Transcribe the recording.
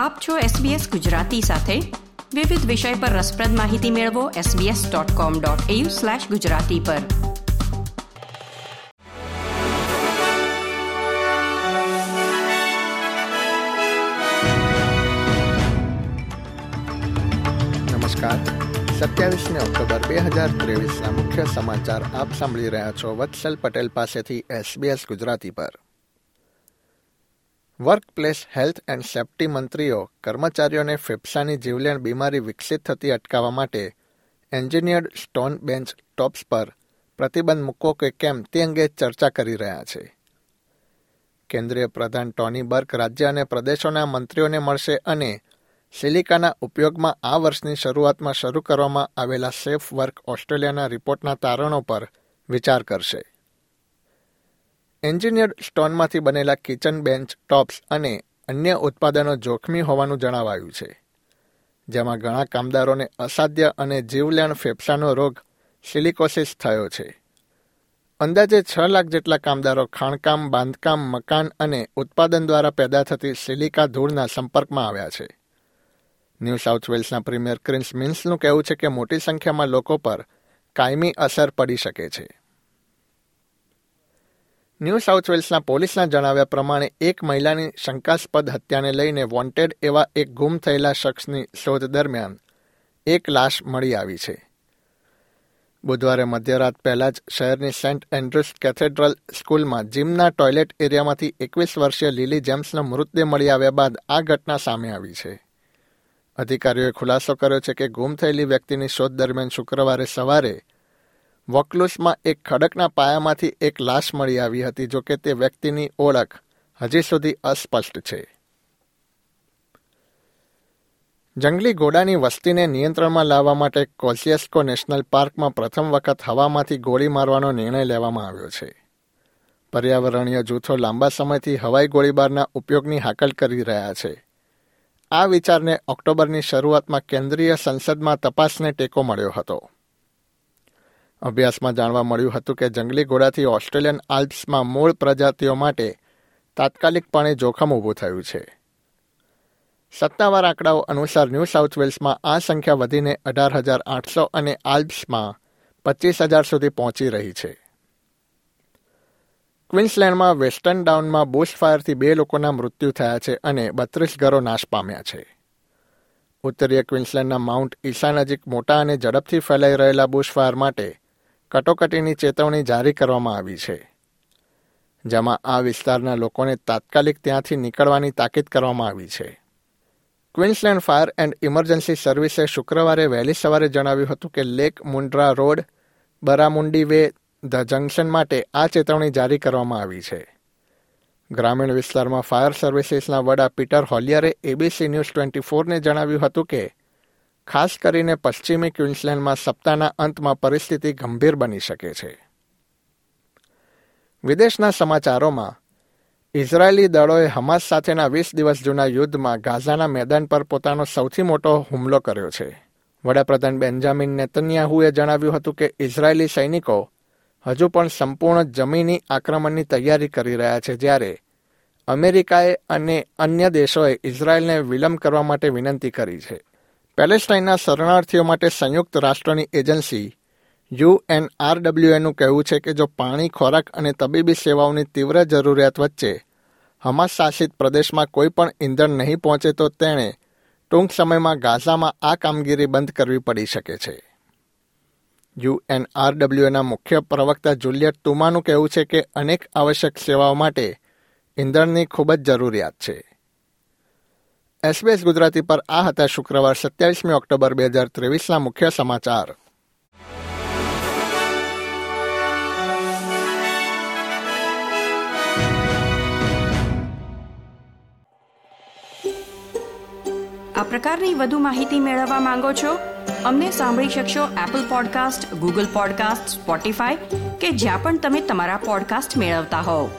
આપ છો SBS ગુજરાતી સાથે. વિવિધ વિષય પર રસપ્રદ માહિતી મેળવો sbs.com.au/gujarati પર. નમસ્કાર. સત્યાવીસમી ઓક્ટોબર બે હજાર ત્રેવીસના મુખ્ય સમાચાર આપ સાંભળી રહ્યા છો વત્સલ પટેલ પાસેથી એસબીએસ ગુજરાતી પર. વર્કપ્લેસ હેલ્થ એન્ડ સેફ્ટી મંત્રીઓ કર્મચારીઓને ફેફસાની જીવલેણ બીમારી વિકસિત થતી અટકાવવા માટે એન્જિનિયર્ડ સ્ટોન બેન્ચ ટોપ્સ પર પ્રતિબંધ મૂકવો કે કેમ તે અંગે ચર્ચા કરી રહ્યા છે. કેન્દ્રીય પ્રધાન ટોની બર્ક રાજ્ય અને પ્રદેશોના મંત્રીઓને મળશે અને સિલિકાના ઉપયોગમાં આ વર્ષની શરૂઆતમાં શરૂ કરવામાં આવેલા સેફ વર્ક ઓસ્ટ્રેલિયાના રિપોર્ટના તારણો પર વિચાર કરશે. એન્જિનિયર્ડ સ્ટોનમાંથી બનેલા કિચન બેન્ચ, ટોપ્સ અને અન્ય ઉત્પાદનો જોખમી હોવાનું જણાવાયું છે, જેમાં ઘણા કામદારોને અસાધ્ય અને જીવલેણ ફેફસાનો રોગ સિલિકોસિસ થયો છે. અંદાજે છ લાખ જેટલા કામદારો ખાણકામ, બાંધકામ, મકાન અને ઉત્પાદન દ્વારા પેદા થતી સિલિકા ધૂળના સંપર્કમાં આવ્યા છે. ન્યૂ સાઉથ વેલ્સના પ્રીમિયર ક્રિન્સ મિન્સનું કહેવું છે કે મોટી સંખ્યામાં લોકો પર કાયમી અસર પડી શકે છે. ન્યૂ સાઉથ વેલ્સના પોલીસના જણાવ્યા પ્રમાણે, એક મહિલાની શંકાસ્પદ હત્યાને લઈને વોન્ટેડ એવા એક ગુમ થયેલા શખ્સની શોધ દરમિયાન એક લાશ મળી આવી છે. બુધવારે મધ્યરાત પહેલા જ શહેરની સેન્ટ એન્ડ્રુસ કેથેડ્રલ સ્કૂલમાં જીમના ટોયલેટ એરિયામાંથી એકવીસ વર્ષીય લીલી જેમ્સનો મૃતદેહ મળી આવ્યા બાદ આ ઘટના સામે આવી છે. અધિકારીઓએ ખુલાસો કર્યો છે કે ગુમ થયેલી વ્યક્તિની શોધ દરમિયાન શુક્રવારે સવારે વોકલુસમાં એક ખડકના પાયામાંથી એક લાશ મળી આવી હતી જોકે તે વ્યક્તિની ઓળખ હજી સુધી અસ્પષ્ટ છે. જંગલી ઘોડાની વસ્તીને નિયંત્રણમાં લાવવા માટે કોસિયસ્કો નેશનલ પાર્કમાં પ્રથમ વખત હવામાંથી ગોળી મારવાનો નિર્ણય લેવામાં આવ્યો છે. પર્યાવરણીય જૂથો લાંબા સમયથી હવાઈ ગોળીબારના ઉપયોગની હાકલ કરી રહ્યા છે. આ વિચારને ઓક્ટોબરની શરૂઆતમાં કેન્દ્રીય સંસદમાં તપાસને ટેકો મળ્યો હતો. અભ્યાસમાં જાણવા મળ્યું હતું કે જંગલી ઘોડાથી ઓસ્ટ્રેલિયન આલ્પ્સમાં મૂળ પ્રજાતિઓ માટે તાત્કાલિકપણે જોખમ ઊભું થયું છે. સત્તાવાર આંકડાઓ અનુસાર ન્યૂ સાઉથ વેલ્સમાં આ સંખ્યા વધીને અઢાર હજાર આઠસો અને આલ્પ્સમાં પચીસ હજાર સુધી પહોંચી રહી છે. ક્વિન્સલેન્ડમાં વેસ્ટર્ન ડાઉનમાં બુશફાયરથી બે લોકોના મૃત્યુ થયા છે અને બત્રીસ ઘરો નાશ પામ્યા છે. ઉત્તરીય ક્વિન્સલેન્ડના માઉન્ટ ઈસા નજીક મોટા અને ઝડપથી ફેલાઈ રહેલા બુશફાયર માટે કટોકટીની ચેતવણી જારી કરવામાં આવી છે. જેમાં આ વિસ્તારના લોકોને તાત્કાલિક ત્યાંથી નીકળવાની તાકીદ કરવામાં આવી છે. ક્વિન્સલેન્ડ ફાયર એન્ડ ઇમરજન્સી સર્વિસે શુક્રવારે વહેલી સવારે જણાવ્યું હતું કે Lake Mundra Road, Barramundi Way, the junction માટે આ ચેતવણી જારી કરવામાં આવી છે. ગ્રામીણ વિસ્તારમાં ફાયર સર્વિસીસના વડા પીટર હોલિયરે એબીસી ન્યૂઝ ટ્વેન્ટી ફોરને જણાવ્યું હતું કે ખાસ કરીને પશ્ચિમી ક્વિન્સલેન્ડમાં સપ્તાહના અંતમાં પરિસ્થિતિ ગંભીર બની શકે છે. વિદેશના સમાચારોમાં, ઇઝરાયેલી દળોએ હમાસ સાથેના વીસ દિવસ જૂના યુદ્ધમાં ગાઝાના મેદાન પર પોતાનો સૌથી મોટો હુમલો કર્યો છે. વડાપ્રધાન બેન્જામિન નેતન્યાહુએ જણાવ્યું હતું કે ઇઝરાયેલી સૈનિકો હજુ પણ સંપૂર્ણ જમીની આક્રમણની તૈયારી કરી રહ્યા છે જ્યારે અમેરિકાએ અને અન્ય દેશોએ ઇઝરાયેલને વિલંબ કરવા માટે વિનંતી કરી છે. પેલેસ્ટાઇનના શરણાર્થીઓ માટે સંયુક્ત રાષ્ટ્રની એજન્સી યુએનઆરડબ્લ્યુએનું કહેવું છે કે જો પાણી, ખોરાક અને તબીબી સેવાઓની તીવ્ર જરૂરિયાત વચ્ચે હમાસ શાસિત પ્રદેશમાં કોઈ પણ ઈંધણ નહીં પહોંચે તો તેણે ટૂંક સમયમાં ગાઝામાં આ કામગીરી બંધ કરવી પડી શકે છે. યુએનઆરડબ્લ્યુએના મુખ્ય પ્રવક્તા જુલિયટ તુમાનું કહેવું છે કે અનેક આવશ્યક સેવાઓ માટે ઈંધણની ખૂબ જ જરૂરિયાત છે. એસબીએસ ગુજરાતી પર આ હતા શુક્રવાર સત્યાવીસમી ઓક્ટોબર બે હજાર ત્રેવીસના મુખ્ય સમાચાર. આ પ્રકારની વધુ માહિતી મેળવવા માંગો છો? અમને સાંભળી શકશો Apple podcast Google podcast Spotify કે જ્યાં પણ તમે તમારા પોડકાસ્ટ મેળવતા હોવ.